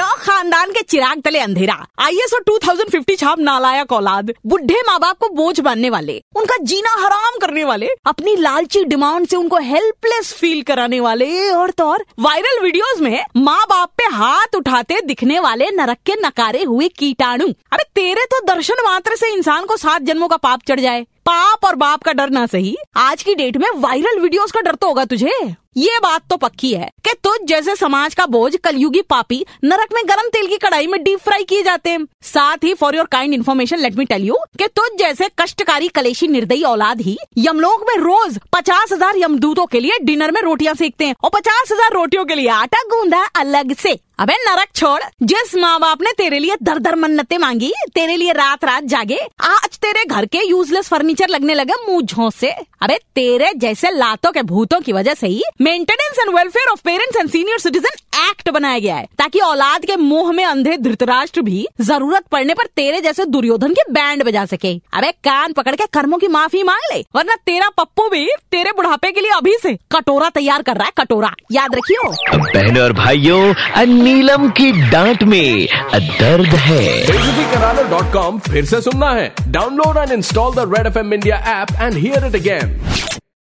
ओ खानदान के चिराग तले अंधेरा। आईएसओ 2050 छाप नालायक औलाद बुढ़े माँ बाप को बोझ बनने वाले, उनका जीना हराम करने वाले, अपनी लालची डिमांड से उनको हेल्पलेस फील कराने वाले, और तो और वायरल वीडियोस में माँ बाप पे हाथ उठाते दिखने वाले नरक के नकारे हुए कीटाणु। अरे तेरे तो दर्शन मात्र से इंसान को सात जन्मों का पाप चढ़ जाए। पाप और बाप का डर ना सही। आज की डेट में वायरल वीडियोस का डर तो होगा तुझे। ये बात तो पक्की है कि तुझ जैसे समाज का बोझ कलयुगी पापी नरक में गरम तेल की कढ़ाई में डीप फ्राई किए जाते हैं। साथ ही for your kind information let me tell you कि तुझ जैसे कष्टकारी कलेशी निर्दयी औलाद ही यमलोक में रोज पचास हज़ार यमदूतों के लिए डिनर में रोटियाँ सेकते हैं और पचास हज़ार रोटियों के लिए आटा गूंदा अलग से। अबे नरक छोड़, जिस माँ बाप ने तेरे लिए दर दर मन्नते मांगी, तेरे लिए रात रात जागे, आज तेरे घर के यूजलेस फर्नीचर लगने लगे मुँह झोंस से। अबे तेरे जैसे लातों के भूतों की वजह से ही maintenance and welfare of parents and senior citizen act बनाया गया है ताकि औलाद के मुँह में अंधे धृतराष्ट्र भी ज़रूरत पड़ने पर तेरे जैसे दुर्योधन के बैंड बजा सके। अबे कान पकड़ के कर्मों की माफ़ी मांग ले वरना तेरा पप्पू भी तेरे बुढ़ापे के लिए अभी से कटोरा तैयार कर रहा है कटोरा। याद रखियो। बहनों और भाइयों नीलम की डांट में दर्द है। बेइज्जती फिर से सुनना है। Download and install the Red F M India app and hear it again